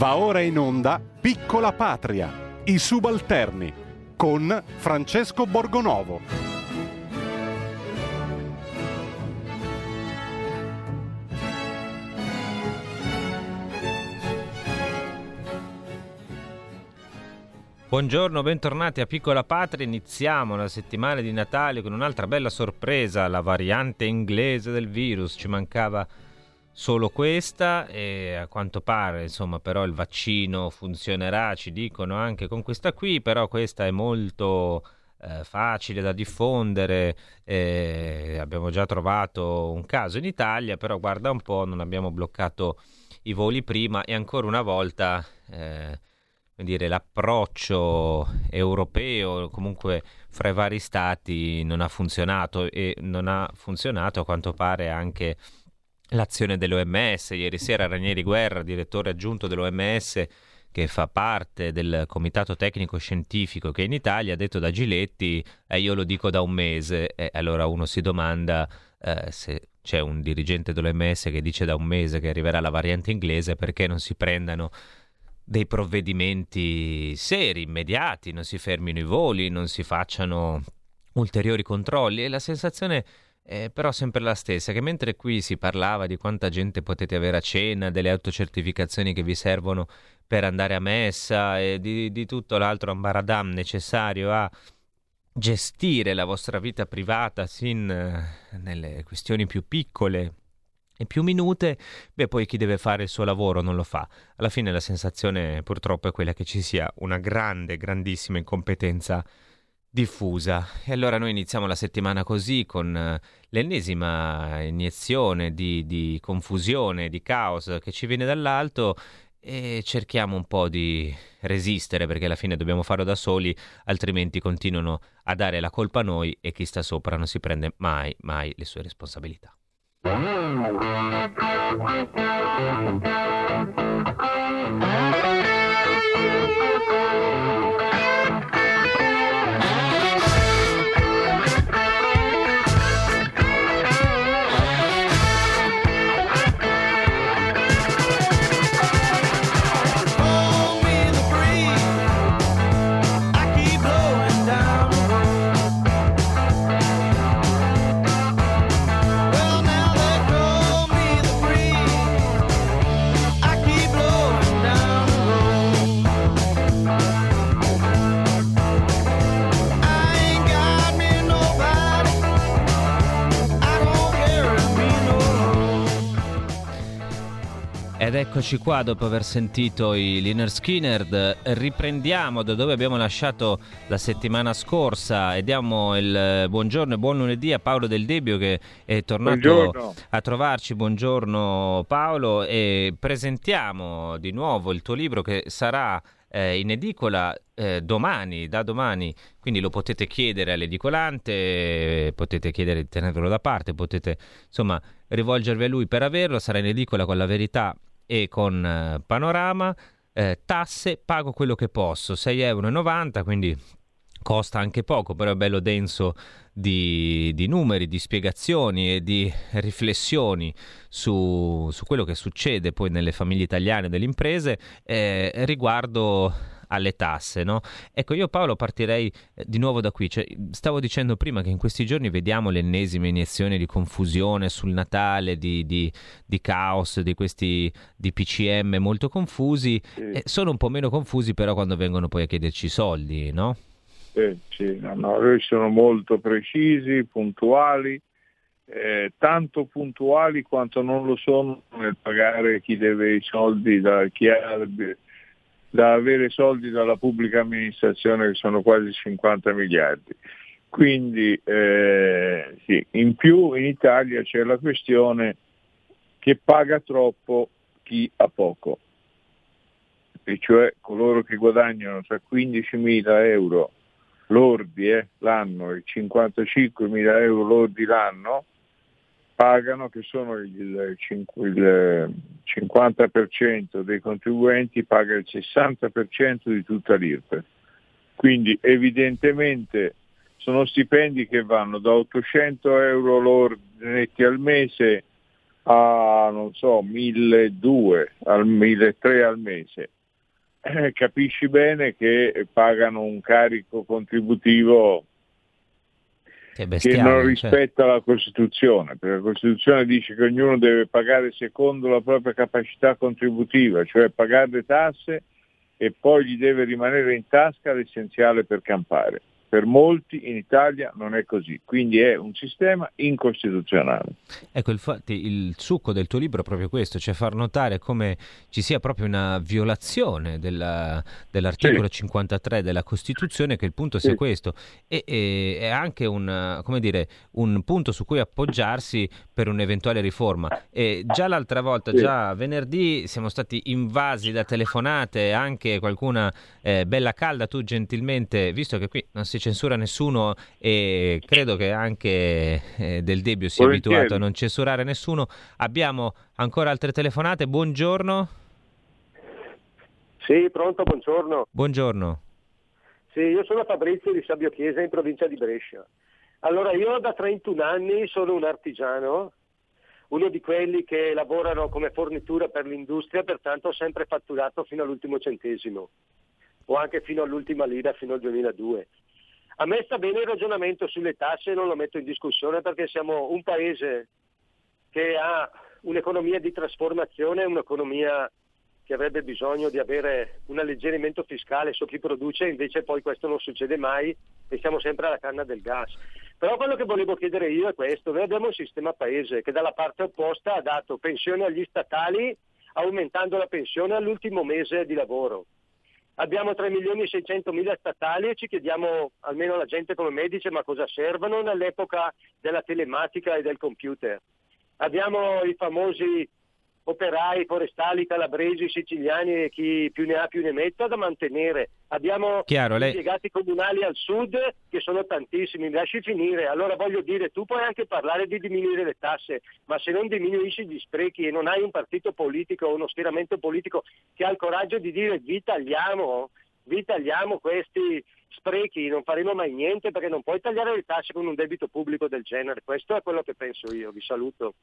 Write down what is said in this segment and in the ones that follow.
Va ora in onda Piccola Patria, i subalterni, con Francesco Borgonovo. Buongiorno, bentornati a Piccola Patria. Iniziamo la settimana di Natale con un'altra bella sorpresa, la variante inglese del virus. Ci mancava solo questa e a quanto pare, insomma, però il vaccino funzionerà, ci dicono anche con questa qui, però questa è molto eh, facile da diffondere. Eh, abbiamo già trovato un caso in Italia, però guarda un po', non abbiamo bloccato i voli prima e ancora una volta eh, dire, l'approccio europeo, comunque fra i vari stati, non ha funzionato e non ha funzionato a quanto pare anche l'azione dell'OMS. Ieri sera Ranieri Guerra, direttore aggiunto dell'OMS, che fa parte del comitato tecnico scientifico che in Italia ha detto da Giletti, eh, io lo dico da un mese, e allora uno si domanda eh, se c'è un dirigente dell'OMS che dice da un mese che arriverà la variante inglese, perché non si prendano dei provvedimenti seri, immediati, non si fermino i voli, non si facciano ulteriori controlli e la sensazione è però sempre la stessa, che mentre qui si parlava di quanta gente potete avere a cena, delle autocertificazioni che vi servono per andare a messa e di, di tutto l'altro ambaradam necessario a gestire la vostra vita privata sin eh, nelle questioni più piccole e più minute, beh poi chi deve fare il suo lavoro non lo fa. Alla fine la sensazione purtroppo è quella che ci sia una grande, grandissima incompetenza diffusa. E allora noi iniziamo la settimana così con uh, l'ennesima iniezione di, di confusione, di caos che ci viene dall'alto e cerchiamo un po' di resistere perché alla fine dobbiamo farlo da soli, altrimenti continuano a dare la colpa a noi e chi sta sopra non si prende mai, mai le sue responsabilità. Ed eccoci qua dopo aver sentito i Liner Skinner, riprendiamo da dove abbiamo lasciato la settimana scorsa. E diamo il buongiorno e buon lunedì a Paolo Del Debbio che è tornato buongiorno. a trovarci. Buongiorno Paolo. E presentiamo di nuovo il tuo libro che sarà eh, in edicola eh, domani, da domani, quindi lo potete chiedere all'edicolante, potete chiedere di tenervelo da parte, potete insomma rivolgervi a lui per averlo, sarà in edicola con la verità e con eh, Panorama. Eh, tasse, pago quello che posso, 6,90 euro, quindi costa anche poco, però è bello denso di, di numeri, di spiegazioni e di riflessioni su, su, quello che succede poi nelle famiglie italiane e delle imprese eh, riguardo alle tasse. No? Ecco, io Paolo partirei eh, di nuovo da qui. Cioè, stavo dicendo prima che in questi giorni vediamo l'ennesima iniezione di confusione sul Natale, di, di, di caos, di questi di PCM molto confusi. Eh, sono un po' meno confusi però quando vengono poi a chiederci i soldi, no? Sì, sì, no, no, sono molto precisi, puntuali, eh, tanto puntuali quanto non lo sono nel pagare chi deve i soldi da chi ha da avere soldi dalla pubblica amministrazione che sono quasi 50 miliardi. Quindi eh, sì, in più in Italia c'è la questione che paga troppo chi ha poco, e cioè coloro che guadagnano tra 15.000 euro lordi eh, l'anno e 55.000 euro lordi l'anno pagano, che sono il, il 50% dei contribuenti, paga il 60% di tutta l'IRPE. Quindi evidentemente sono stipendi che vanno da 800 euro lordi al mese a non so 1200 al 1300 al mese eh, capisci bene che pagano un carico contributivo che, che non cioè. rispetta cioè. la Costituzione, perché la Costituzione dice che ognuno deve pagare secondo la propria capacità contributiva, cioè pagare le tasse e poi gli deve rimanere in tasca l'essenziale per campare. Per molti in Italia non è così, quindi è un sistema incostituzionale. Ecco, infatti il succo del tuo libro è proprio questo, cioè far notare come ci sia proprio una violazione della, dell'articolo sì. 53 della Costituzione, che il punto sia sì. questo, e, e, è anche un, dire, un, punto su cui appoggiarsi per un'eventuale riforma. E già l'altra volta, sì. già venerdì, siamo stati invasi da telefonate, anche qualcuna eh, bella calda, tu gentilmente, visto che qui non si censura nessuno e credo che anche eh, Del Debbio sia Volentieri. abituato a non censurare nessuno. Abbiamo ancora altre telefonate. Buongiorno. Sì, pronto, buongiorno. Buongiorno. Sì, io sono Fabrizio di Sabio Chiesa in provincia di Brescia. Allora, io da 31 anni sono un artigiano, uno di quelli che lavorano come fornitura per l'industria, pertanto ho sempre fatturato fino all'ultimo centesimo o anche fino all'ultima lira, fino al 2002. A me sta bene il ragionamento sulle tasse, non lo metto in discussione perché siamo un paese che ha un'economia di trasformazione, un'economia che avrebbe bisogno di avere un alleggerimento fiscale su chi produce, invece poi questo non succede mai e siamo sempre alla canna del gas. Però quello che volevo chiedere io è questo, noi abbiamo un sistema paese che dalla parte opposta ha dato pensione agli statali aumentando la pensione all'ultimo mese di lavoro abbiamo 3 milioni e 600 mila statali e ci chiediamo, almeno la gente come me dice, ma cosa servono nell'epoca della telematica e del computer. Abbiamo i famosi operai forestali calabresi, siciliani e chi più ne ha più ne metta da mantenere. Abbiamo Chiaro, lei... impiegati comunali al sud che sono tantissimi, mi lasci finire. Allora voglio dire, tu puoi anche parlare di diminuire le tasse, ma se non diminuisci gli sprechi e non hai un partito politico o uno schieramento politico che ha il coraggio di dire vi tagliamo, vi tagliamo questi sprechi, non faremo mai niente perché non puoi tagliare le tasse con un debito pubblico del genere. Questo è quello che penso io. Vi saluto.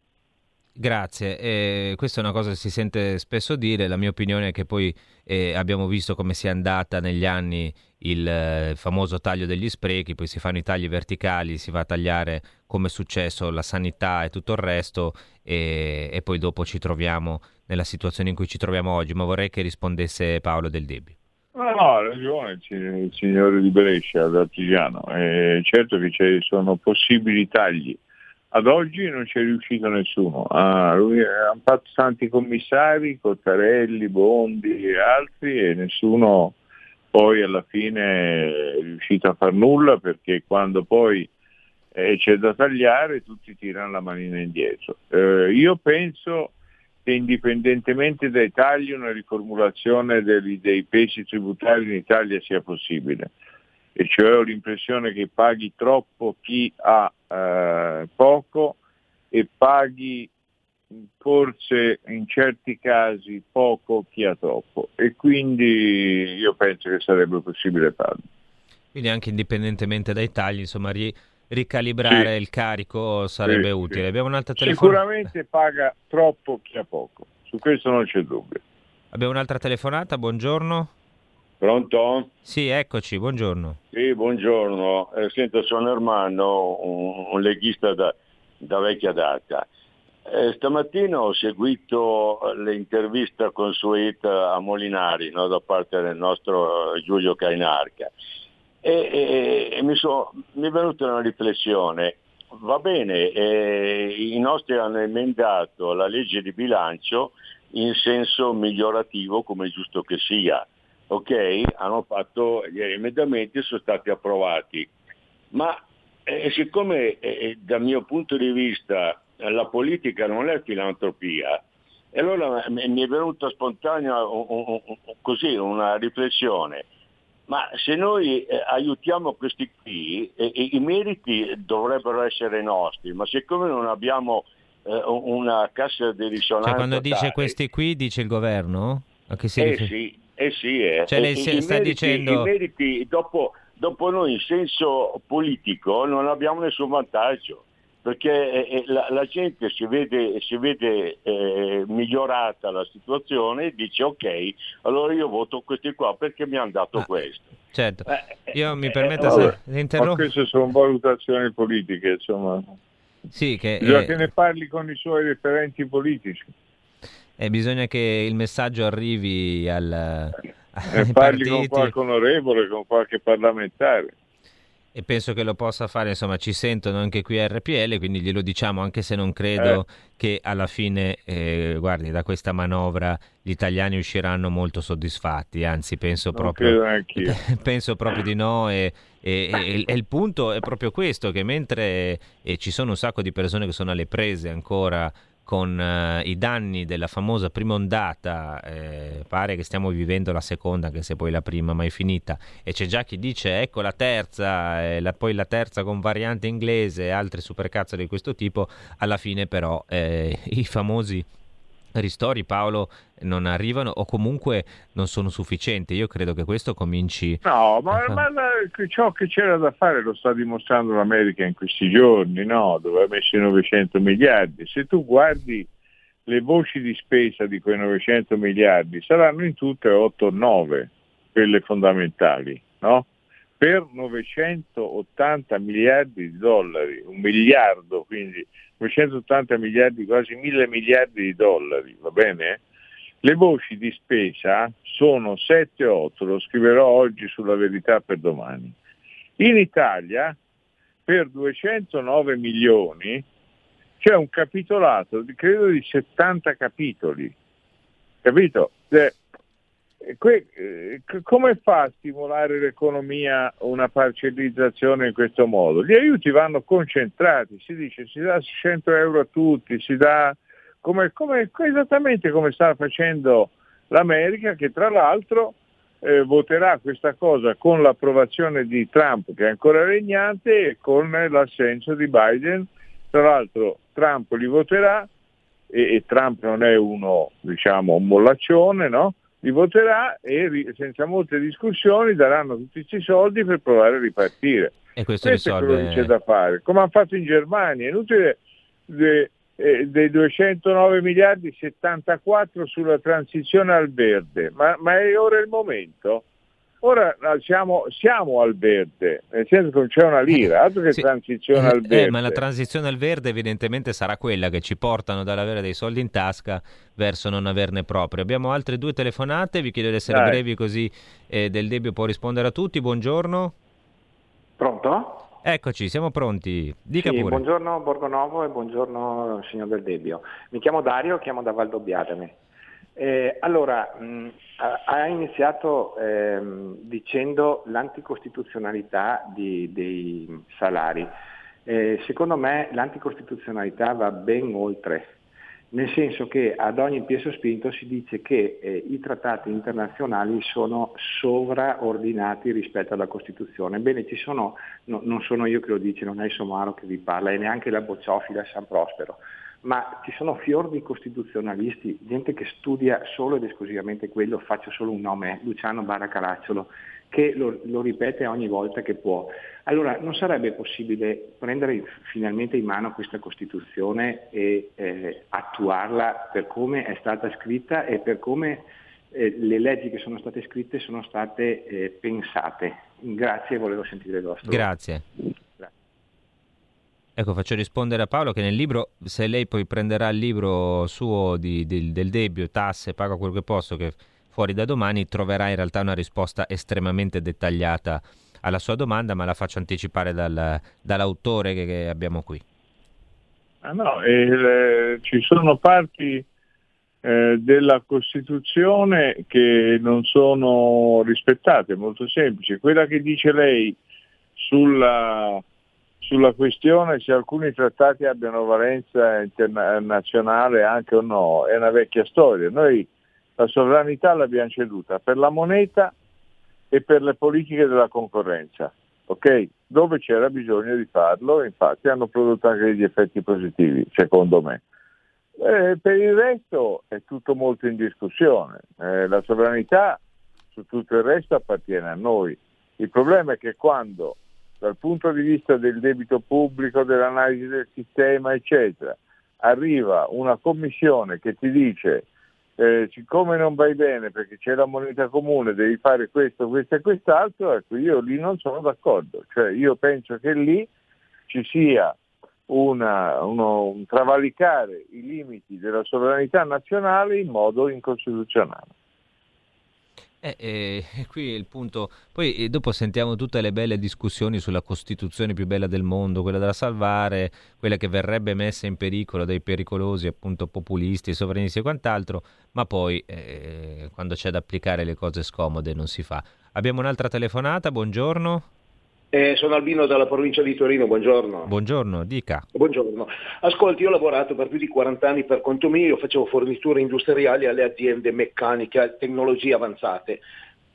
Grazie, eh, questa è una cosa che si sente spesso dire, la mia opinione è che poi eh, abbiamo visto come sia andata negli anni il eh, famoso taglio degli sprechi, poi si fanno i tagli verticali, si va a tagliare come è successo la sanità e tutto il resto e, e poi dopo ci troviamo nella situazione in cui ci troviamo oggi, ma vorrei che rispondesse Paolo Del Debbio. No, no, ha ragione il signore di Brescia, l'artigiano, eh, certo che ci sono possibili tagli ad oggi non c'è riuscito nessuno. Ah, lui, hanno fatto tanti commissari, Cottarelli, Bondi e altri e nessuno poi alla fine è riuscito a far nulla perché quando poi eh, c'è da tagliare tutti tirano la manina indietro. Eh, io penso che indipendentemente dai tagli una riformulazione dei, dei pesi tributari in Italia sia possibile e cioè ho l'impressione che paghi troppo chi ha eh, poco e paghi forse in certi casi poco chi ha troppo e quindi io penso che sarebbe possibile farlo. Quindi anche indipendentemente dai tagli, insomma, ri- ricalibrare sì. il carico sarebbe sì, utile. Sì. Abbiamo un'altra telefonata. Sicuramente paga troppo chi ha poco, su questo non c'è dubbio. Abbiamo un'altra telefonata, buongiorno. Pronto? Sì, eccoci, buongiorno. Sì, buongiorno. Eh, senta, sono Ermanno, un, un leghista da, da, vecchia data. Eh, stamattina ho seguito l'intervista consueta a Molinari no, da parte del nostro Giulio Cainarca e, e, e mi, so, mi, è venuta una riflessione. Va bene, eh, i nostri hanno emendato la legge di bilancio in senso migliorativo come è giusto che sia ok, hanno fatto gli emendamenti sono stati approvati, ma eh, siccome eh, eh dal mio punto di vista la politica non è filantropia, e allora mi è venuta spontanea un, un, un, così una riflessione. Ma se noi eh, aiutiamo questi qui, eh, i meriti dovrebbero essere nostri, ma siccome non abbiamo eh, una cassa di risonanza... Cioè quando dice questi qui dice il governo? A che si eh sì, eh sì, eh. Cioè lei I, sta meriti, dicendo... I meriti, dopo, dopo noi in senso politico non abbiamo nessun vantaggio perché eh, eh, la, la, gente si vede, si vede eh, migliorata la situazione e dice ok, allora io voto questi qua perché mi hanno dato ah, questo. Certo, eh, io mi permetto se interrompo. Ma queste sono valutazioni politiche, insomma. Sì, che, Bisogna che ne parli con i suoi referenti politici. E bisogna che il messaggio arrivi al... E parli con qualche onorevole, con qualche parlamentare. E penso che lo possa fare, insomma ci sentono anche qui a RPL, quindi glielo diciamo anche se non credo eh. che alla fine, eh, guardi, da questa manovra gli italiani usciranno molto soddisfatti, anzi penso, proprio, penso proprio, di no e, e, e, e, il punto è proprio questo, che mentre eh, ci sono un sacco di persone che sono alle prese ancora con eh, i danni della famosa prima ondata, eh, pare che stiamo vivendo la seconda, anche se poi la prima mai finita, e c'è già chi dice ecco la terza, eh, la, poi la terza con variante inglese e altre supercazzo di questo tipo, alla fine però eh, i famosi ristori Paolo non arrivano o comunque non sono sufficienti. Io credo che questo cominci. No, ma, ma la, ciò che c'era da fare lo sta dimostrando l'America in questi giorni, no? dove ha messo i 900 miliardi. Se tu guardi le voci di spesa di quei 900 miliardi, saranno in tutte 8 o 9 quelle fondamentali, no? Per 980 miliardi di dollari, un miliardo quindi 280 miliardi, quasi 1000 miliardi di dollari, va bene? Le voci di spesa sono 7 o 8, lo scriverò oggi sulla verità per domani. In Italia per 209 milioni c'è un capitolato, credo di 70 capitoli, capito? Cioè, eh, come fa a stimolare l'economia una parcellizzazione in questo modo? Gli aiuti vanno concentrati, si dice si dà 100 euro a tutti, si dà come, come, esattamente come sta facendo l'America che tra l'altro eh, voterà questa cosa con l'approvazione di Trump che è ancora regnante e con l'assenso di Biden. Tra l'altro Trump li voterà e, e Trump non è uno, diciamo, un mollaccione, no? Li voterà e senza molte discussioni daranno tutti questi soldi per provare a ripartire. E questo, questo risolve... è quello che c'è da fare, come hanno fatto in Germania. È inutile de, eh, dei 209 miliardi 74 sulla transizione al verde, ma, ma è ora il momento? Ora siamo, siamo, al verde, nel senso che non c'è una lira, altro che sì. transizione al verde. Eh, ma la transizione al verde evidentemente sarà quella che ci portano dall'avere dei soldi in tasca verso non averne proprio. Abbiamo altre due telefonate, vi chiedo di essere Dai. brevi così eh, Del Debbio può rispondere a tutti. Buongiorno. Pronto? Eccoci, siamo pronti. Dica sì, pure. Buongiorno Borgonovo e buongiorno signor Del Debbio. Mi chiamo Dario, chiamo da Valdobbiadene. Eh, allora, mh, ha iniziato ehm, dicendo l'anticostituzionalità di, dei salari. Eh, secondo me l'anticostituzionalità va ben oltre, nel senso che ad ogni piezo spinto si dice che eh, i trattati internazionali sono sovraordinati rispetto alla Costituzione. Bene, sono, no, non sono io che lo dico, non è il Somaro che vi parla e neanche la Bocciofila San Prospero ma ci sono fior di costituzionalisti, gente che studia solo ed esclusivamente quello, faccio solo un nome, Luciano Baracalacciolo, che lo, lo, ripete ogni volta che può. Allora non sarebbe possibile prendere finalmente in mano questa Costituzione e eh, attuarla per come è stata scritta e per come eh, le leggi che sono state scritte sono state eh, pensate. Grazie, volevo sentire il vostro. Grazie. Ecco, faccio rispondere a Paolo che nel libro, se lei poi prenderà il libro suo di, di, del debito, tasse, paga quello che posso, che fuori da domani troverà in realtà una risposta estremamente dettagliata alla sua domanda, ma la faccio anticipare dal, dall'autore che, che, abbiamo qui. Ah no, eh, ci sono parti eh, della Costituzione che non sono rispettate, molto semplice. Quella che dice lei sulla sulla questione se alcuni trattati abbiano valenza internazionale anche o no, è una vecchia storia. Noi la sovranità l'abbiamo ceduta per la moneta e per le politiche della concorrenza, ok? Dove c'era bisogno di farlo, infatti hanno prodotto anche degli effetti positivi, secondo me. Eh, per il resto è tutto molto in discussione. Eh, la sovranità su tutto il resto appartiene a noi. Il problema è che quando dal punto di vista del debito pubblico, dell'analisi del sistema, eccetera, arriva una commissione che ti dice eh, siccome non vai bene perché c'è la moneta comune, devi fare questo, questo e quest'altro, ecco io lì non sono d'accordo, cioè io penso che lì ci sia una, uno, un travalicare i limiti della sovranità nazionale in modo incostituzionale. Eh, eh, qui è il punto. Poi eh, dopo sentiamo tutte le belle discussioni sulla Costituzione più bella del mondo, quella da salvare, quella che verrebbe messa in pericolo dai pericolosi appunto populisti, sovranisti e quant'altro, ma poi eh, quando c'è da applicare le cose scomode non si fa. Abbiamo un'altra telefonata, buongiorno. Eh, sono Albino dalla provincia di Torino, buongiorno. Buongiorno, dica. Buongiorno. Ascolti, io ho lavorato per più di 40 anni per conto mio, facevo forniture industriali alle aziende meccaniche, a tecnologie avanzate.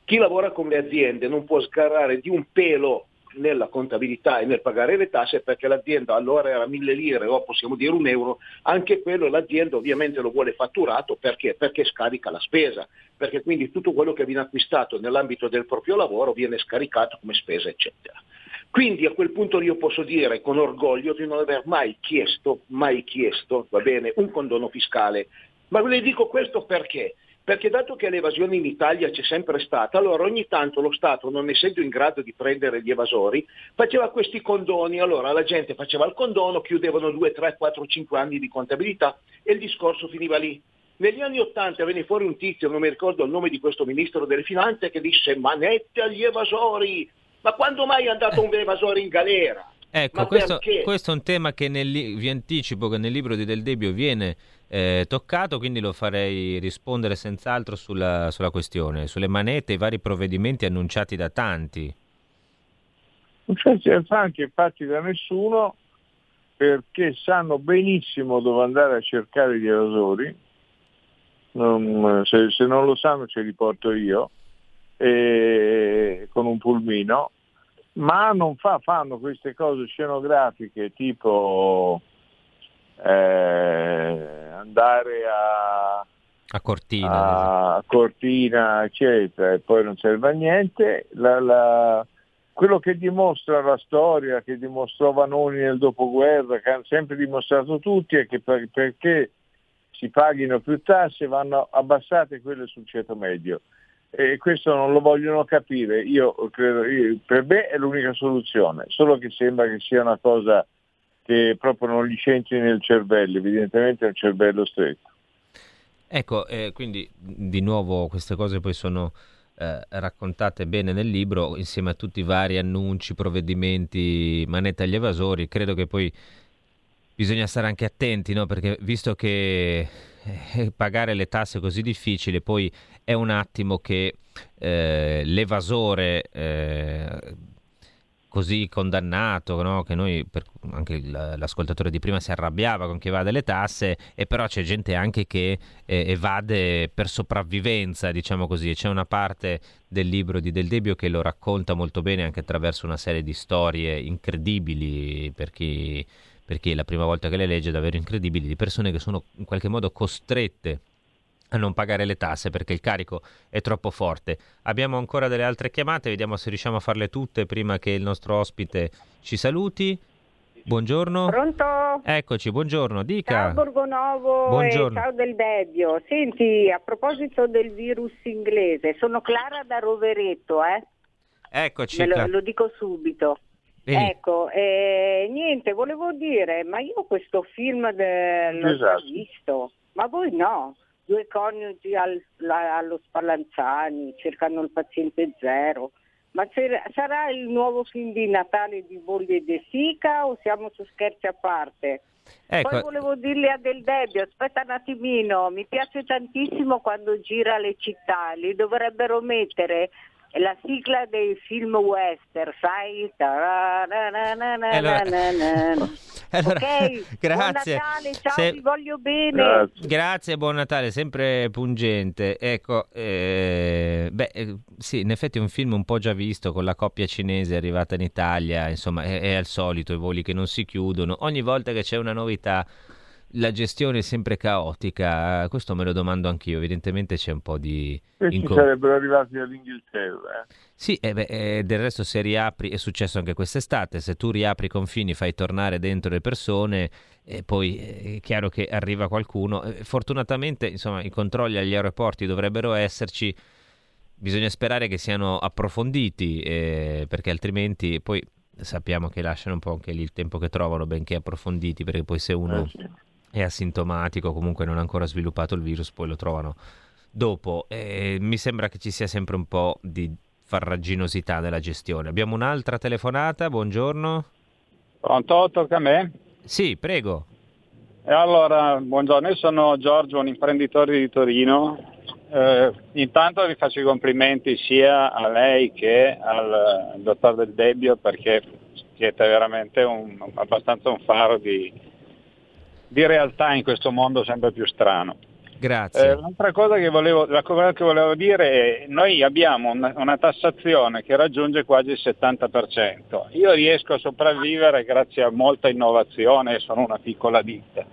Chi lavora con le aziende non può sgarrare di un pelo nella contabilità e nel pagare le tasse perché l'azienda allora era mille lire o possiamo dire un euro, anche quello l'azienda ovviamente lo vuole fatturato perché? Perché scarica la spesa, perché quindi tutto quello che viene acquistato nell'ambito del proprio lavoro viene scaricato come spesa eccetera. Quindi a quel punto io posso dire con orgoglio di non aver mai chiesto, mai chiesto, va bene, un condono fiscale. Ma le dico questo perché? Perché dato che l'evasione in Italia c'è sempre stata, allora ogni tanto lo Stato, non essendo in grado di prendere gli evasori, faceva questi condoni, allora la gente faceva il condono, chiudevano 2, 3, 4, 5 anni di contabilità e il discorso finiva lì. Negli anni Ottanta venne fuori un tizio, non mi ricordo il nome di questo ministro delle finanze, che disse manette agli evasori. Ma quando mai è andato un evasore in galera? Ecco, questo, questo, è un tema che nel, vi anticipo che nel libro di Del Debbio viene eh, toccato, quindi lo farei rispondere senz'altro sulla, sulla questione, sulle manette, i vari provvedimenti annunciati da tanti. Non c'è anche infatti da nessuno perché sanno benissimo dove andare a cercare gli evasori, non, se, se, non lo sanno ce li porto io e, con un pulmino, ma non fa, fanno queste cose scenografiche tipo eh, andare a, a Cortina, a Cortina, eccetera, e poi non serve a niente. La, la, quello che dimostra la storia, che dimostrò Vanoni nel dopoguerra, che hanno sempre dimostrato tutti, è che per, perché si paghino più tasse vanno abbassate quelle sul ceto medio. E questo non lo vogliono capire, io credo, io, per me è l'unica soluzione, solo che sembra che sia una cosa che proprio non li centri nel cervello, evidentemente è un cervello stretto. Ecco, eh, quindi di nuovo queste cose poi sono eh, raccontate bene nel libro insieme a tutti i vari annunci, provvedimenti, manetta agli evasori, credo che poi bisogna stare anche attenti, no? perché visto che eh, pagare le tasse è così difficile, poi è un attimo che eh, l'evasore eh, così condannato, no? che noi, per, anche l'ascoltatore di prima si arrabbiava con chi evade le tasse, e però c'è gente anche che eh, evade per sopravvivenza, diciamo così, c'è una parte del libro di Del Debbio che lo racconta molto bene anche attraverso una serie di storie incredibili per chi, per è la prima volta che le legge, davvero incredibili, di persone che sono in qualche modo costrette a non pagare le tasse perché il carico è troppo forte. Abbiamo ancora delle altre chiamate, vediamo se riusciamo a farle tutte prima che il nostro ospite ci saluti. Buongiorno. Pronto? Eccoci, buongiorno, dica. Ciao Borgonovo buongiorno. ciao Del Debbio. Senti, a proposito del virus inglese, sono Clara da Rovereto, eh? Eccoci. Lo, lo, dico subito. Bene. Ecco, eh, niente, volevo dire, ma io questo film de... l'ho esatto. visto, ma voi no? Due coniugi al, la, allo Spallanzani, cercano il paziente zero. Ma sarà il nuovo film di Natale di Voglie De Sica o siamo su scherzi a parte? Ecco. Poi volevo dirle a Del Debbio, aspetta un attimino, mi piace tantissimo quando gira le città, li dovrebbero mettere la sigla dei film western, sai? Allora, allora ok, grazie. Buon Natale, ciao, Se... vi voglio bene. Grazie. grazie, buon Natale, sempre pungente. Ecco, eh, beh, eh, sì, in effetti è un film un po' già visto con la coppia cinese arrivata in Italia, insomma, è, è al solito i voli che non si chiudono. Ogni volta che c'è una novità la gestione è sempre caotica, questo me lo domando anch'io, evidentemente c'è un po' di... Questi inco... sarebbero arrivati dall'Inghilterra. Eh? Sì, eh beh, eh, del resto se riapri, è successo anche quest'estate, se tu riapri i confini, fai tornare dentro le persone, e poi è chiaro che arriva qualcuno. Eh, fortunatamente, insomma, i controlli agli aeroporti dovrebbero esserci, bisogna sperare che siano approfonditi, eh, perché altrimenti poi sappiamo che lasciano un po' anche lì il tempo che trovano, benché approfonditi, perché poi se uno... Sì è asintomatico, comunque non ha ancora sviluppato il virus, poi lo trovano dopo. E mi sembra che ci sia sempre un po' di farraginosità nella gestione. Abbiamo un'altra telefonata, buongiorno. Pronto, tocca a me? Sì, prego. E allora, buongiorno, io sono Giorgio, un imprenditore di Torino. Eh, intanto vi faccio i complimenti sia a lei che al dottor Del Debbio perché siete veramente un, abbastanza un faro di, di realtà in questo mondo sempre più strano. Grazie. Eh, l'altra cosa che volevo, la cosa che volevo dire è noi abbiamo una, una, tassazione che raggiunge quasi il 70%. Io riesco a sopravvivere grazie a molta innovazione, sono una piccola ditta,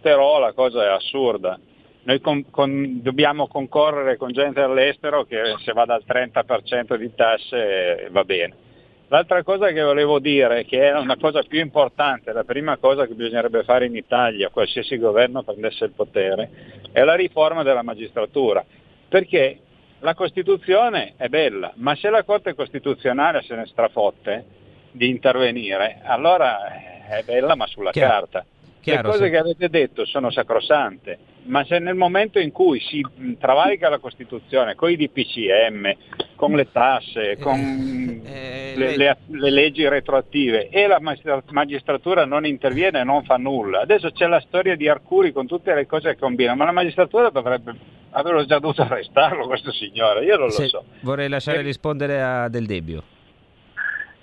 però la cosa è assurda. Noi con, con, dobbiamo concorrere con gente all'estero che se va dal 30% di tasse va bene. L'altra cosa che volevo dire, che è una cosa più importante, la prima cosa che bisognerebbe fare in Italia, qualsiasi governo prendesse il potere, è la riforma della magistratura. Perché la Costituzione è bella, ma se la Corte Costituzionale se ne strafotte di intervenire, allora è bella ma sulla Chiaro. carta. Chiaro, Le cose sì. che avete detto sono sacrosante, ma se nel momento in cui si travalica la Costituzione con i DPCM, con le tasse, eh, con eh, le, le, le, leggi retroattive e la magistratura non interviene e non fa nulla, adesso c'è la storia di Arcuri con tutte le cose che combina, ma la magistratura dovrebbe averlo già dovuto arrestarlo questo signore, io non lo so. Vorrei lasciare e... rispondere a Del Debbio.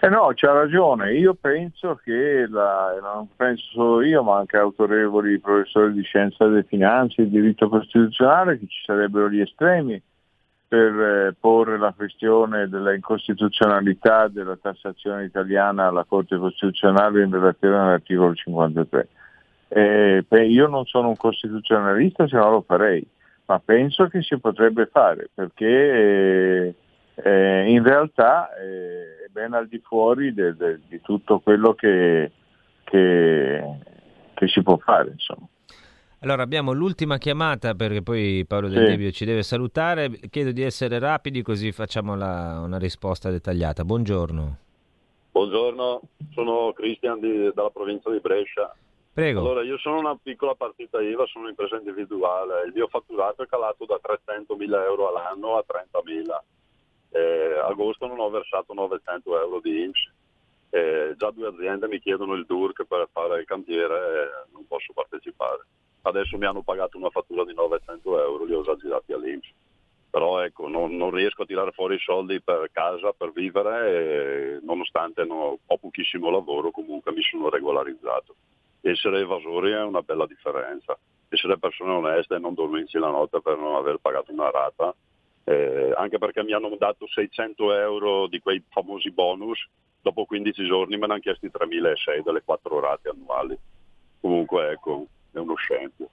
Eh no, c'ha ragione. Io penso che, la, non penso solo io, ma anche autorevoli professori di scienza delle finanze e diritto costituzionale, che ci sarebbero gli estremi per eh, porre la questione della incostituzionalità della tassazione italiana alla Corte Costituzionale in relazione all'articolo 53. Eh, io non sono un costituzionalista, se no lo farei, ma penso che si potrebbe fare perché eh, eh in realtà eh, ben al di fuori de, de, di tutto quello che, che, che, si può fare. Insomma. Allora abbiamo l'ultima chiamata perché poi Paolo Del Debbio ci deve salutare. Chiedo di essere rapidi così facciamo la, una risposta dettagliata. Buongiorno. Buongiorno, sono Cristian dalla provincia di Brescia. Prego. Allora, io sono una piccola partita IVA, sono impresa individuale. Il mio fatturato è calato da 300.000 euro all'anno a 30.000 eh, agosto non ho versato 900 euro di INPS. Eh, già due aziende mi chiedono il DURC per fare il cantiere e non posso partecipare. Adesso mi hanno pagato una fattura di 900 euro, li ho già girati all'INPS. Però ecco, non, non, riesco a tirare fuori i soldi per casa, per vivere, nonostante no, ho pochissimo lavoro, comunque mi sono regolarizzato. Essere evasori è una bella differenza. Essere persone oneste e non dormirci la notte per non aver pagato una rata eh, anche perché mi hanno dato 600 euro di quei famosi bonus, dopo 15 giorni me ne hanno chiesti 3.600 delle quattro rate annuali. Comunque ecco, è uno scempio.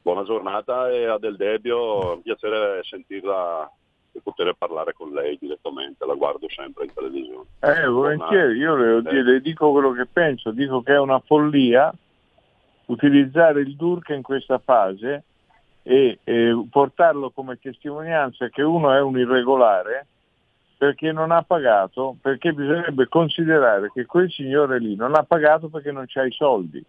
Buona giornata e a Del Debbio, un piacere sentirla e poter parlare con lei direttamente, la guardo sempre in televisione. Eh, volentieri, io le, le dico quello che penso, dico che è una follia utilizzare il DURC in questa fase e eh, portarlo come testimonianza che uno è un irregolare perché non ha pagato, perché bisognerebbe considerare che quel signore lì non ha pagato perché non c'ha i soldi.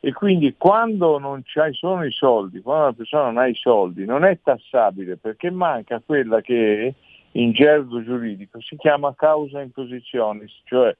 E quindi quando non c'hai sono i soldi, quando una persona non ha i soldi, non è tassabile perché manca quella che in gergo giuridico si chiama causa in positionis, cioè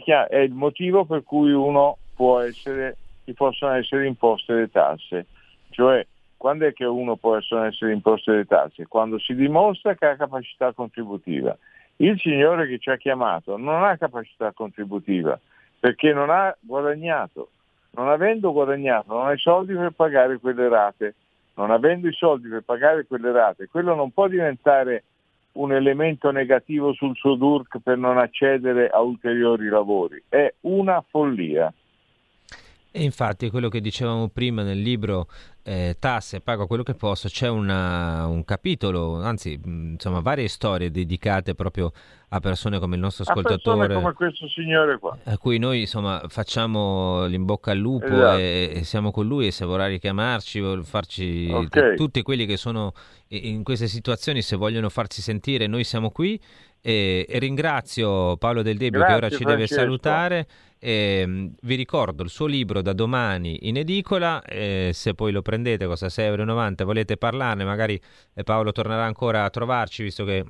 chiama, è il motivo per cui uno può essere, gli possono essere imposte le tasse. Cioè quando è che uno può essere imposto le tasse? Quando si dimostra che ha capacità contributiva. Il signore che ci ha chiamato non ha capacità contributiva perché non ha guadagnato. Non avendo guadagnato non ha i soldi per pagare quelle rate. Non avendo i soldi per pagare quelle rate, quello non può diventare un elemento negativo sul suo DURC per non accedere a ulteriori lavori. È una follia. E infatti quello che dicevamo prima nel libro eh, Tasse, pago quello che posso, c'è una, un capitolo, anzi insomma varie storie dedicate proprio a persone come il nostro ascoltatore. A come questo signore qua. A cui noi insomma facciamo l'imbocca al lupo esatto. e, e, siamo con lui e se vorrà richiamarci, farci okay. tutti quelli che sono in queste situazioni, se vogliono farsi sentire, noi siamo qui. E, e ringrazio Paolo Del Debbio Grazie, che ora ci Francesco. deve salutare eh, vi ricordo il suo libro da domani in edicola, eh, se poi lo prendete costa 6,90 euro, volete parlarne, magari eh, Paolo tornerà ancora a trovarci visto che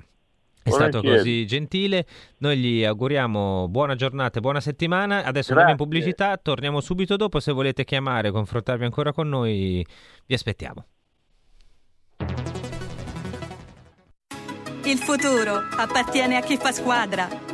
è stato così gentile. Noi gli auguriamo buona giornata e buona settimana. Adesso andiamo in pubblicità, torniamo subito dopo. Se volete chiamare, confrontarvi ancora con noi, vi aspettiamo. Il futuro appartiene a chi fa squadra.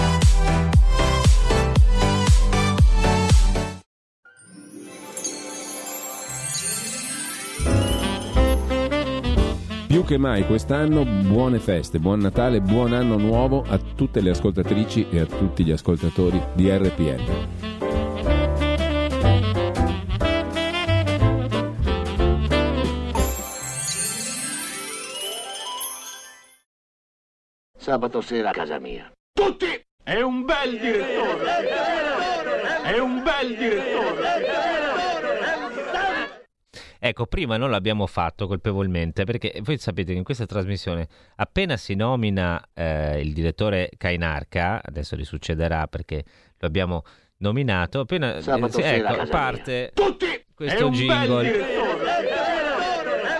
Che mai quest'anno buone feste, buon Natale, buon anno nuovo a tutte le ascoltatrici e a tutti gli ascoltatori di RPL. Sabato sera a casa mia. Tutti! È un bel direttore! È un bel direttore! Ecco, prima non l'abbiamo fatto colpevolmente perché voi sapete che in questa trasmissione appena si nomina eh, il direttore Kainarca, adesso gli succederà perché lo abbiamo nominato, appena eh, ecco, parte Tutti! questo jingle.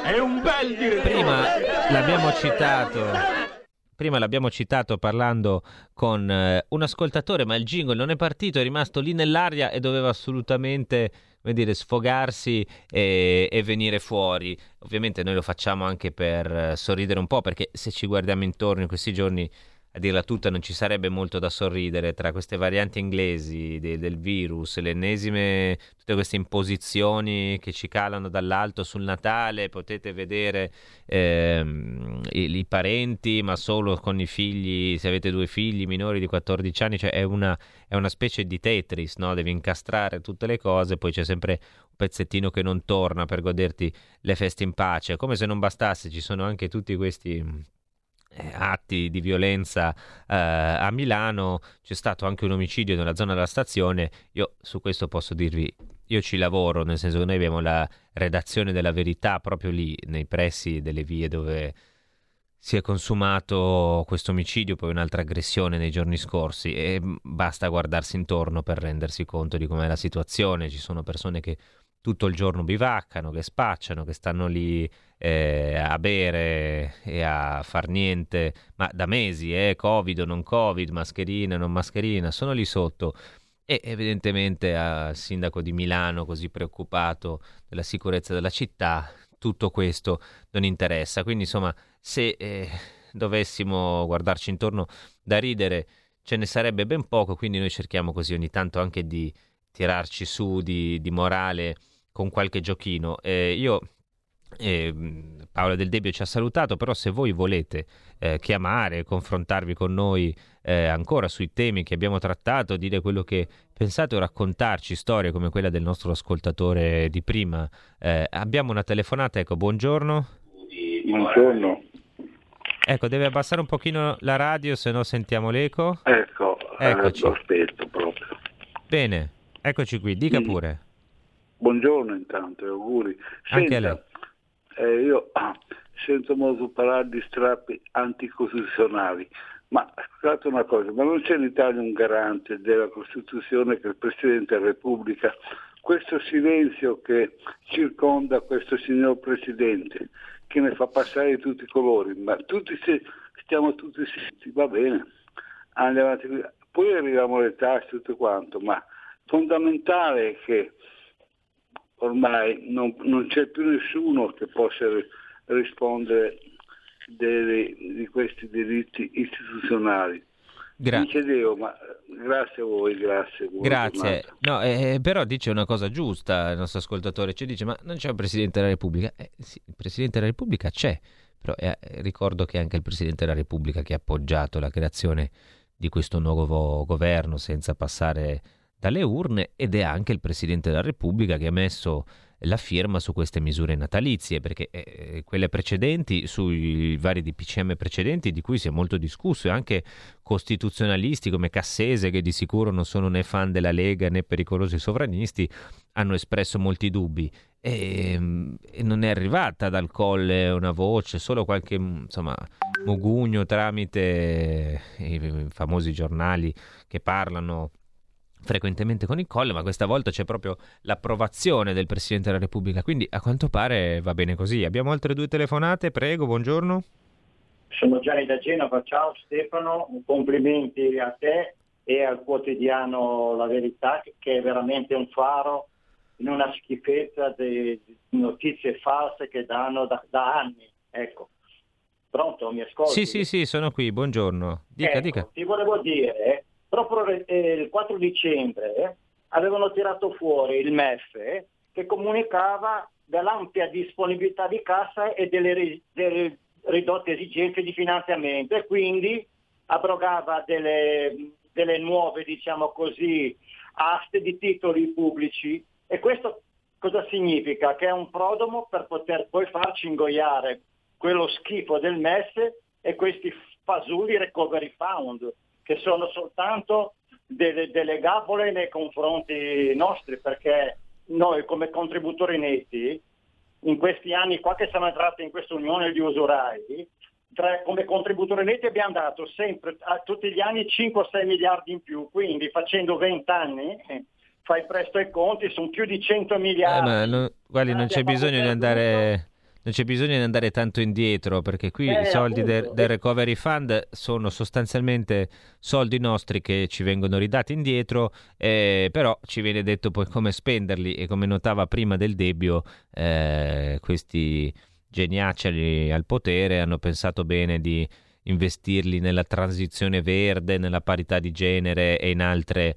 È un bel direttore! Prima l'abbiamo citato prima l'abbiamo citato parlando con eh, un ascoltatore, ma il jingle non è partito, è rimasto lì nell'aria e doveva assolutamente come dire, sfogarsi e, e, venire fuori. Ovviamente noi lo facciamo anche per eh, sorridere un po', perché se ci guardiamo intorno in questi giorni a dirla tutta non ci sarebbe molto da sorridere tra queste varianti inglesi de- del virus, le ennesime, tutte queste imposizioni che ci calano dall'alto sul Natale, potete vedere ehm, i-, i, parenti, ma solo con i figli, se avete due figli minori di 14 anni, cioè è una, è una specie di Tetris, no? devi incastrare tutte le cose, poi c'è sempre un pezzettino che non torna per goderti le feste in pace, come se non bastasse, ci sono anche tutti questi atti di violenza eh, a Milano, c'è stato anche un omicidio nella zona della stazione, io su questo posso dirvi, io ci lavoro, nel senso che noi abbiamo la redazione della verità proprio lì, nei pressi delle vie dove si è consumato questo omicidio, poi un'altra aggressione nei giorni scorsi. E basta guardarsi intorno per rendersi conto di com'è la situazione, ci sono persone che tutto il giorno bivaccano, che spacciano, che stanno lì eh, a bere e a far niente, ma da mesi, eh, Covid o non Covid, mascherina, non mascherina, sono lì sotto. E evidentemente al sindaco di Milano, così preoccupato della sicurezza della città, tutto questo non interessa. Quindi, insomma, se eh, dovessimo guardarci intorno da ridere, ce ne sarebbe ben poco. Quindi, noi cerchiamo così ogni tanto anche di tirarci su di, di morale con qualche giochino. Eh, io eh, Paola Del Debbio ci ha salutato, però se voi volete eh, chiamare, confrontarvi con noi eh, ancora sui temi che abbiamo trattato, dire quello che pensate o raccontarci storie come quella del nostro ascoltatore di prima, eh, abbiamo una telefonata, ecco, buongiorno. Buongiorno. Ecco, deve abbassare un pochino la radio, se no sentiamo l'eco. Ecco, Eccoci. Eh, aspetto proprio. Bene, eccoci qui, dica sì. pure. Buongiorno intanto e auguri. Anche a lei. Eh, io, sento molto parlare di strappi anticostituzionali. Ma scusate una cosa, ma non c'è in Italia un garante della Costituzione che il Presidente della Repubblica? Questo silenzio che circonda questo signor Presidente, che ne fa passare di tutti i colori, ma tutti se, stiamo tutti zitti, va bene, andiamo avanti. Poi arriviamo alle tasse e tutto quanto, ma fondamentale è che ormai non, non c'è più nessuno che possa rispondere delle, di questi diritti istituzionali. Grazie. Deo, ma grazie a voi, grazie. Grazie. No, eh, però dice una cosa giusta il nostro ascoltatore, ci dice ma non c'è un Presidente della Repubblica? Eh, sì, il Presidente della Repubblica c'è, però eh, ricordo che è anche il Presidente della Repubblica che ha appoggiato la creazione di questo nuovo governo senza passare dalle urne ed è anche il Presidente della Repubblica che ha messo la firma su queste misure natalizie, perché eh, quelle precedenti, sui vari DPCM precedenti, di cui si è molto discusso, e anche costituzionalisti come Cassese, che di sicuro non sono né fan della Lega né pericolosi sovranisti, hanno espresso molti dubbi. E, e non è arrivata dal colle una voce, solo qualche insomma, mugugno tramite i famosi giornali che parlano frequentemente con il colle, ma questa volta c'è proprio l'approvazione del Presidente della Repubblica, quindi a quanto pare va bene così. Abbiamo altre due telefonate, prego, buongiorno. Sono Gianni da Genova, ciao Stefano, complimenti a te e al quotidiano La Verità che è veramente un faro in una schifezza di notizie false che danno da, da anni. Ecco. Pronto, mi ascolti? Sì, sì, sì, sono qui, buongiorno. Dica, ecco, dica. Ti volevo dire, proprio eh, il 4 dicembre eh, avevano tirato fuori il MEF eh, che comunicava dell'ampia disponibilità di cassa e delle, delle ridotte esigenze di finanziamento e quindi abrogava delle, delle nuove, diciamo così, aste di titoli pubblici e questo cosa significa? Che è un prodomo per poter poi farci ingoiare quello schifo del MES e questi fasulli recovery fund che sono soltanto delle, delle gabole nei confronti nostri, perché noi come contributori netti, in questi anni qua che siamo entrati in questa unione di usurai, tra, come contributori netti abbiamo dato sempre, a, tutti gli anni 5-6 miliardi in più, quindi facendo 20 anni, eh, fai presto i conti, sono più di 100 miliardi. Eh, no, guardi, non c'è bisogno di andare non c'è bisogno di andare tanto indietro perché qui eh, i soldi del, del, Recovery Fund sono sostanzialmente soldi nostri che ci vengono ridati indietro, eh, però ci viene detto poi come spenderli e come notava prima del Debbio, eh, questi geniaceli al potere hanno pensato bene di investirli nella transizione verde, nella parità di genere e in altre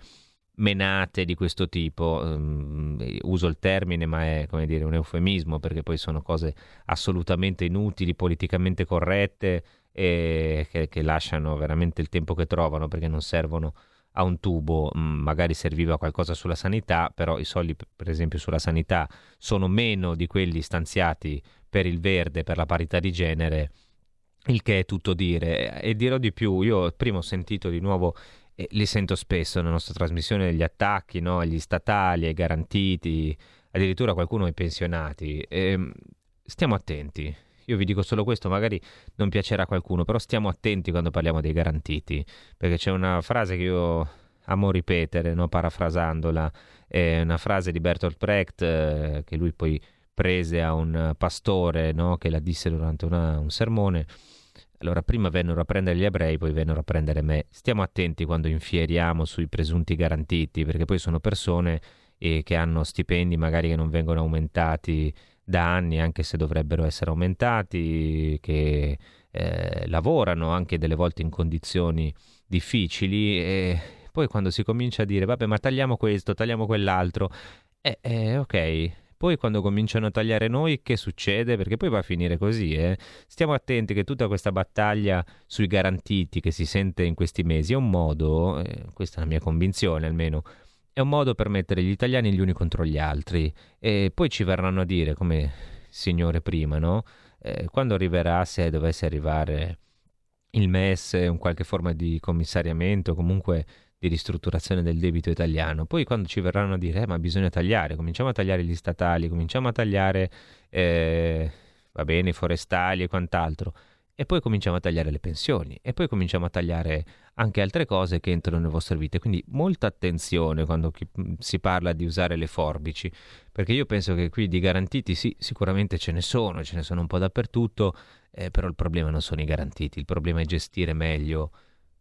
menate di questo tipo, um, uso il termine ma è come dire un eufemismo perché poi sono cose assolutamente inutili, politicamente corrette e che, che lasciano veramente il tempo che trovano perché non servono a un tubo, mm, magari serviva qualcosa sulla sanità, però i soldi per esempio sulla sanità sono meno di quelli stanziati per il verde, per la parità di genere, il che è tutto dire. E dirò di più, io prima ho sentito di nuovo li sento spesso nella nostra trasmissione gli attacchi no? agli statali, ai garantiti, addirittura qualcuno ai pensionati. E, ehm, stiamo attenti. Io vi dico solo questo, magari non piacerà a qualcuno, però stiamo attenti quando parliamo dei garantiti, perché c'è una frase che io amo ripetere, no? parafrasandola, è una frase di Bertolt Brecht eh, che lui poi prese a un pastore no? che la disse durante una, un sermone allora, prima vennero a prendere gli ebrei, poi vennero a prendere me. Stiamo attenti quando infieriamo sui presunti garantiti, perché poi sono persone eh, che hanno stipendi magari che non vengono aumentati da anni, anche se dovrebbero essere aumentati, che eh, lavorano anche delle volte in condizioni difficili e poi quando si comincia a dire vabbè ma tagliamo questo, tagliamo quell'altro, eh, eh ok, poi quando cominciano a tagliare noi, che succede? Perché poi va a finire così, eh? Stiamo attenti che tutta questa battaglia sui garantiti che si sente in questi mesi è un modo, eh, questa è la mia convinzione almeno, è un modo per mettere gli italiani gli uni contro gli altri e poi ci verranno a dire, come signore prima, no? Eh, quando arriverà, se dovesse arrivare il MES, un qualche forma di commissariamento, comunque di ristrutturazione del debito italiano. Poi quando ci verranno a dire eh, ma bisogna tagliare, cominciamo a tagliare gli statali, cominciamo a tagliare eh, va bene, i forestali e quant'altro, e poi cominciamo a tagliare le pensioni e poi cominciamo a tagliare anche altre cose che entrano nelle vostre vite. Quindi molta attenzione quando si parla di usare le forbici, perché io penso che qui di garantiti sì, sicuramente ce ne sono, ce ne sono un po' dappertutto, eh, però il problema non sono i garantiti, il problema è gestire meglio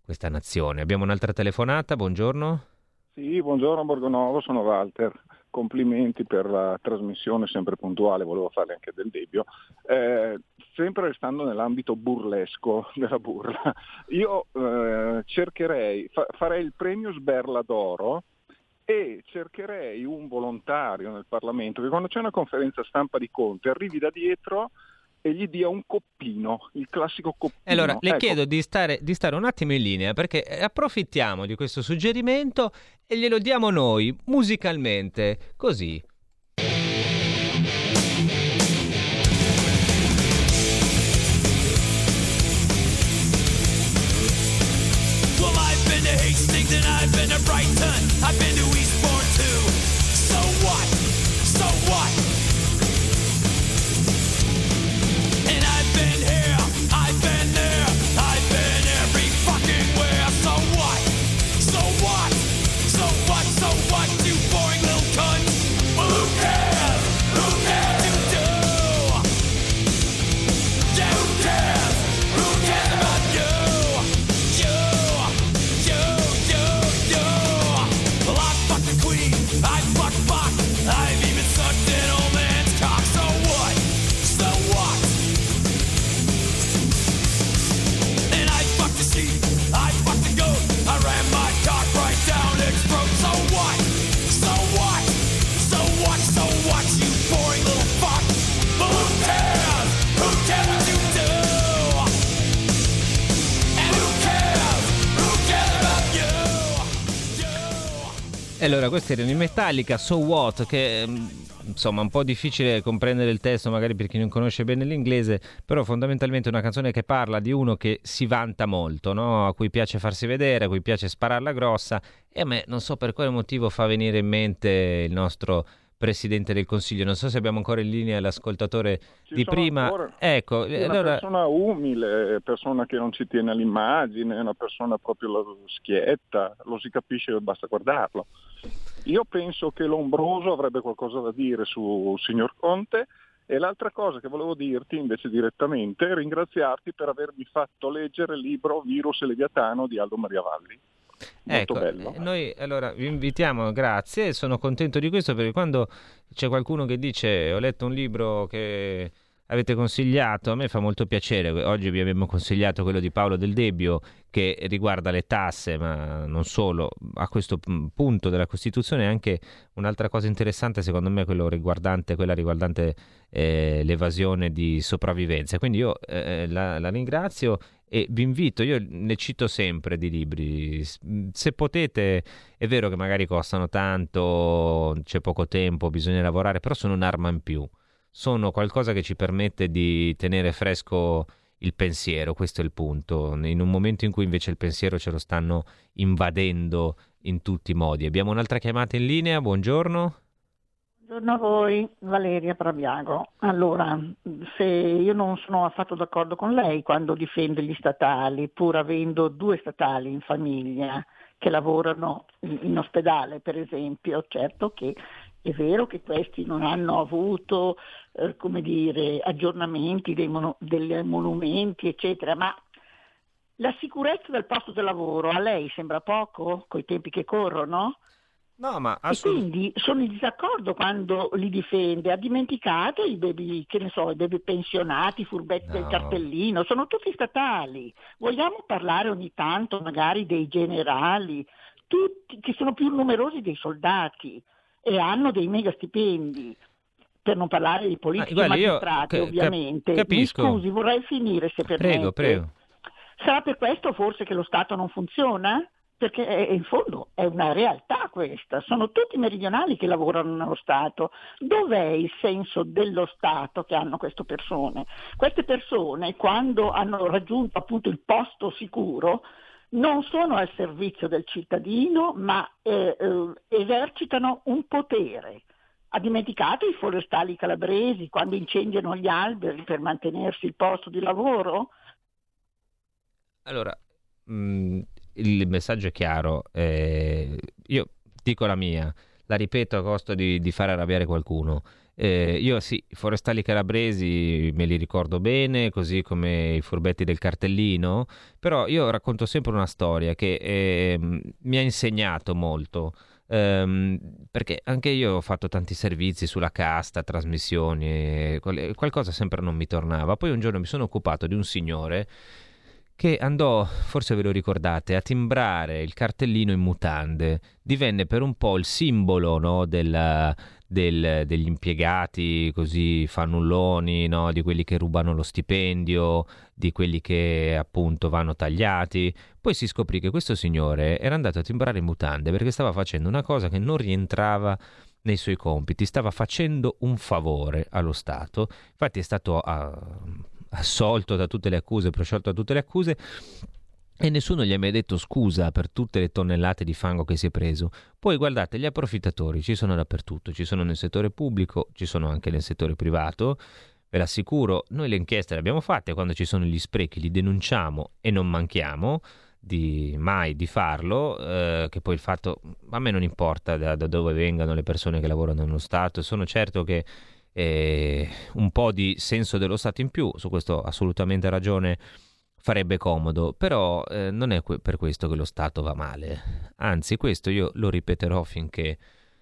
questa nazione. Abbiamo un'altra telefonata, buongiorno. Sì, buongiorno Borgonovo, sono Walter complimenti per la trasmissione sempre puntuale, volevo fare anche del Debbio. Eh, sempre restando nell'ambito burlesco della burla, io eh, cercherei, fa, farei il premio Sberla d'oro e cercherei un volontario nel Parlamento che quando c'è una conferenza stampa di Conte arrivi da dietro e gli dia un coppino, il classico coppino. Allora, le ecco. chiedo di stare, di stare, un attimo in linea perché approfittiamo di questo suggerimento e glielo diamo noi musicalmente, così. Allora, questi erano in Metallica, So What, che mm, insomma un po' difficile comprendere il testo magari per chi non conosce bene l'inglese, però fondamentalmente è una canzone che parla di uno che si vanta molto, no? a cui piace farsi vedere, a cui piace spararla grossa e a me non so per quale motivo fa venire in mente il nostro Presidente del Consiglio. Non so se abbiamo ancora in linea l'ascoltatore Ci di prima. Ancora. Ecco, è una allora... persona umile, persona che non ci tiene all'immagine, è una persona proprio schietta, lo si capisce, basta guardarlo. Io penso che Lombroso avrebbe qualcosa da dire sul signor Conte e l'altra cosa che volevo dirti invece direttamente è ringraziarti per avermi fatto leggere il libro Virus e Leviatano di Aldo Maria Valli. Molto ecco, bello. eh, noi allora vi invitiamo, grazie, sono contento di questo perché quando c'è qualcuno che dice ho letto un libro che avete consigliato, a me fa molto piacere, oggi vi abbiamo consigliato quello di Paolo Del Debbio che riguarda le tasse, ma non solo, a questo punto della Costituzione anche un'altra cosa interessante secondo me quello riguardante, quella riguardante eh, l'evasione di sopravvivenza. Quindi io eh, la, la ringrazio e vi invito, io ne cito sempre di libri, se potete, è vero che magari costano tanto, c'è poco tempo, bisogna lavorare, però sono un'arma in più, sono qualcosa che ci permette di tenere fresco il pensiero, questo è il punto, in un momento in cui invece il pensiero ce lo stanno invadendo in tutti i modi. Abbiamo un'altra chiamata in linea, buongiorno. Buongiorno a voi, Valeria Prabiago. Allora, se io non sono affatto d'accordo con lei quando difende gli statali, pur avendo due statali in famiglia che lavorano in ospedale, per esempio, certo che è vero che questi non hanno avuto, eh, dire, aggiornamenti dei, mono, dei monumenti, eccetera, ma la sicurezza del posto di lavoro a lei sembra poco, coi tempi che corrono? No, ma assolut- e quindi sono in disaccordo quando li difende. Ha dimenticato i baby, che ne so, i baby pensionati, i furbetti no. del cartellino, sono tutti statali. Vogliamo parlare ogni tanto magari dei generali, tutti, che sono più numerosi dei soldati e hanno dei mega stipendi. Per non parlare di politici ah, magistrati, io, ovviamente. Capisco. Mi scusi, vorrei finire se permette. Prego, prego. Sarà per questo forse che lo Stato non funziona? Perché in fondo è una realtà questa, sono tutti meridionali che lavorano nello Stato. Dov'è il senso dello Stato che hanno queste persone? Queste persone quando hanno raggiunto appunto il posto sicuro non sono al servizio del cittadino ma eh, eh, esercitano un potere ha dimenticato i forestali calabresi quando incendiano gli alberi per mantenersi il posto di lavoro? Allora, mh, mm, il messaggio è chiaro. Eh, io dico la mia, la ripeto a costo di, di far arrabbiare qualcuno. Eh, io sì, i forestali calabresi me li ricordo bene, così come i furbetti del cartellino, però io racconto sempre una storia che eh, mi ha insegnato molto. Um, perché anche io ho fatto tanti servizi sulla casta, trasmissioni, qualcosa sempre non mi tornava. Poi un giorno mi sono occupato di un signore che andò, forse ve lo ricordate, a timbrare il cartellino in mutande. Divenne per un po' il simbolo no, della, del, degli impiegati così fannulloni, no? di quelli che rubano lo stipendio, di quelli che appunto vanno tagliati. Poi si scoprì che questo signore era andato a timbrare in mutande perché stava facendo una cosa che non rientrava nei suoi compiti, stava facendo un favore allo Stato. Infatti è stato uh, assolto da tutte le accuse, prosciolto da tutte le accuse e nessuno gli ha mai detto scusa per tutte le tonnellate di fango che si è preso. Poi guardate, gli approfittatori ci sono dappertutto, ci sono nel settore pubblico, ci sono anche nel settore privato. Ve l'assicuro, noi le inchieste le abbiamo fatte, quando ci sono gli sprechi li denunciamo e non manchiamo di mai di farlo, eh, che poi il fatto a me non importa da, da, dove vengano le persone che lavorano nello Stato, sono certo che eh, un po' di senso dello Stato in più, su questo assolutamente ragione farebbe comodo, però eh, non è que- per questo che lo Stato va male. Anzi, questo io lo ripeterò finché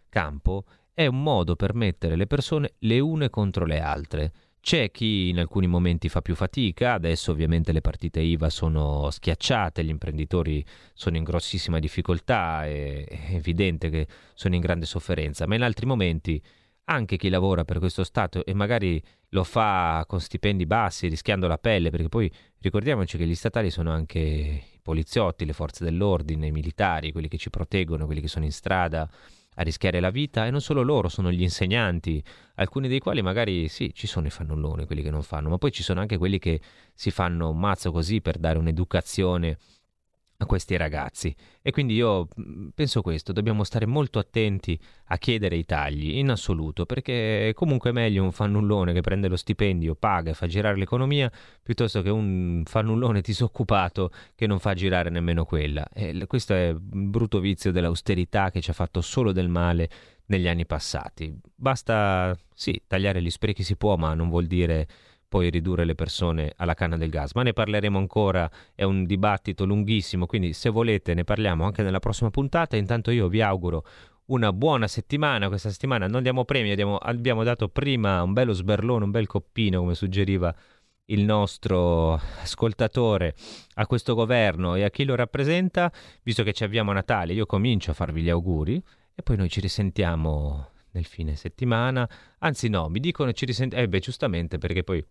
campo, è un modo per mettere le persone le une contro le altre. C'è chi in alcuni momenti fa più fatica, adesso ovviamente le partite IVA sono schiacciate, gli imprenditori sono in grossissima difficoltà, è, è evidente che sono in grande sofferenza, ma in altri momenti anche chi lavora per questo Stato e magari lo fa con stipendi bassi, rischiando la pelle, perché poi ricordiamoci che gli statali sono anche i poliziotti, le forze dell'ordine, i militari, quelli che ci proteggono, quelli che sono in strada a rischiare la vita e non solo loro, sono gli insegnanti, alcuni dei quali magari sì, ci sono i fannulloni, quelli che non fanno, ma poi ci sono anche quelli che si fanno un mazzo così per dare un'educazione a questi ragazzi. E quindi io mm, penso questo, dobbiamo stare molto attenti a chiedere i tagli in assoluto, perché è comunque meglio un fannullone che prende lo stipendio, paga e fa girare l'economia, piuttosto che un fannullone disoccupato che non fa girare nemmeno quella. E questo è un brutto vizio dell'austerità che ci ha fatto solo del male negli anni passati. Basta, sì, tagliare gli sprechi si può, ma non vuol dire poi ridurre le persone alla canna del gas. Ma ne parleremo ancora, è un dibattito lunghissimo, quindi se volete ne parliamo anche nella prossima puntata. Intanto io vi auguro una buona settimana. Questa settimana non diamo premi, abbiamo, abbiamo dato prima un bello sberlone, un bel coppino, come suggeriva il nostro ascoltatore a questo governo e a chi lo rappresenta, visto che ci avviamo a Natale, io comincio a farvi gli auguri e poi noi ci risentiamo nel fine settimana. Anzi no, mi dicono ci risentiamo, eh beh giustamente perché poi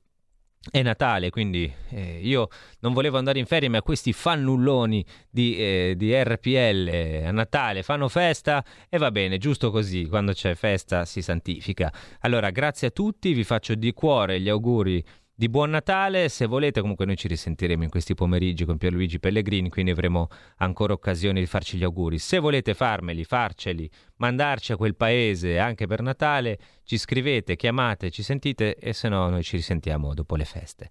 è Natale, quindi eh, io non volevo andare in ferie, ma questi fannulloni di, eh, di, RPL a Natale fanno festa e va bene, giusto così, quando c'è festa si santifica. Allora, grazie a tutti, vi faccio di cuore gli auguri di buon Natale. Se volete, comunque noi ci risentiremo in questi pomeriggi con Pierluigi Pellegrini, quindi avremo ancora occasione di farci gli auguri. Se volete farmeli, farceli, mandarci a quel paese anche per Natale, ci scrivete, chiamate, ci sentite e se no noi ci risentiamo dopo le feste.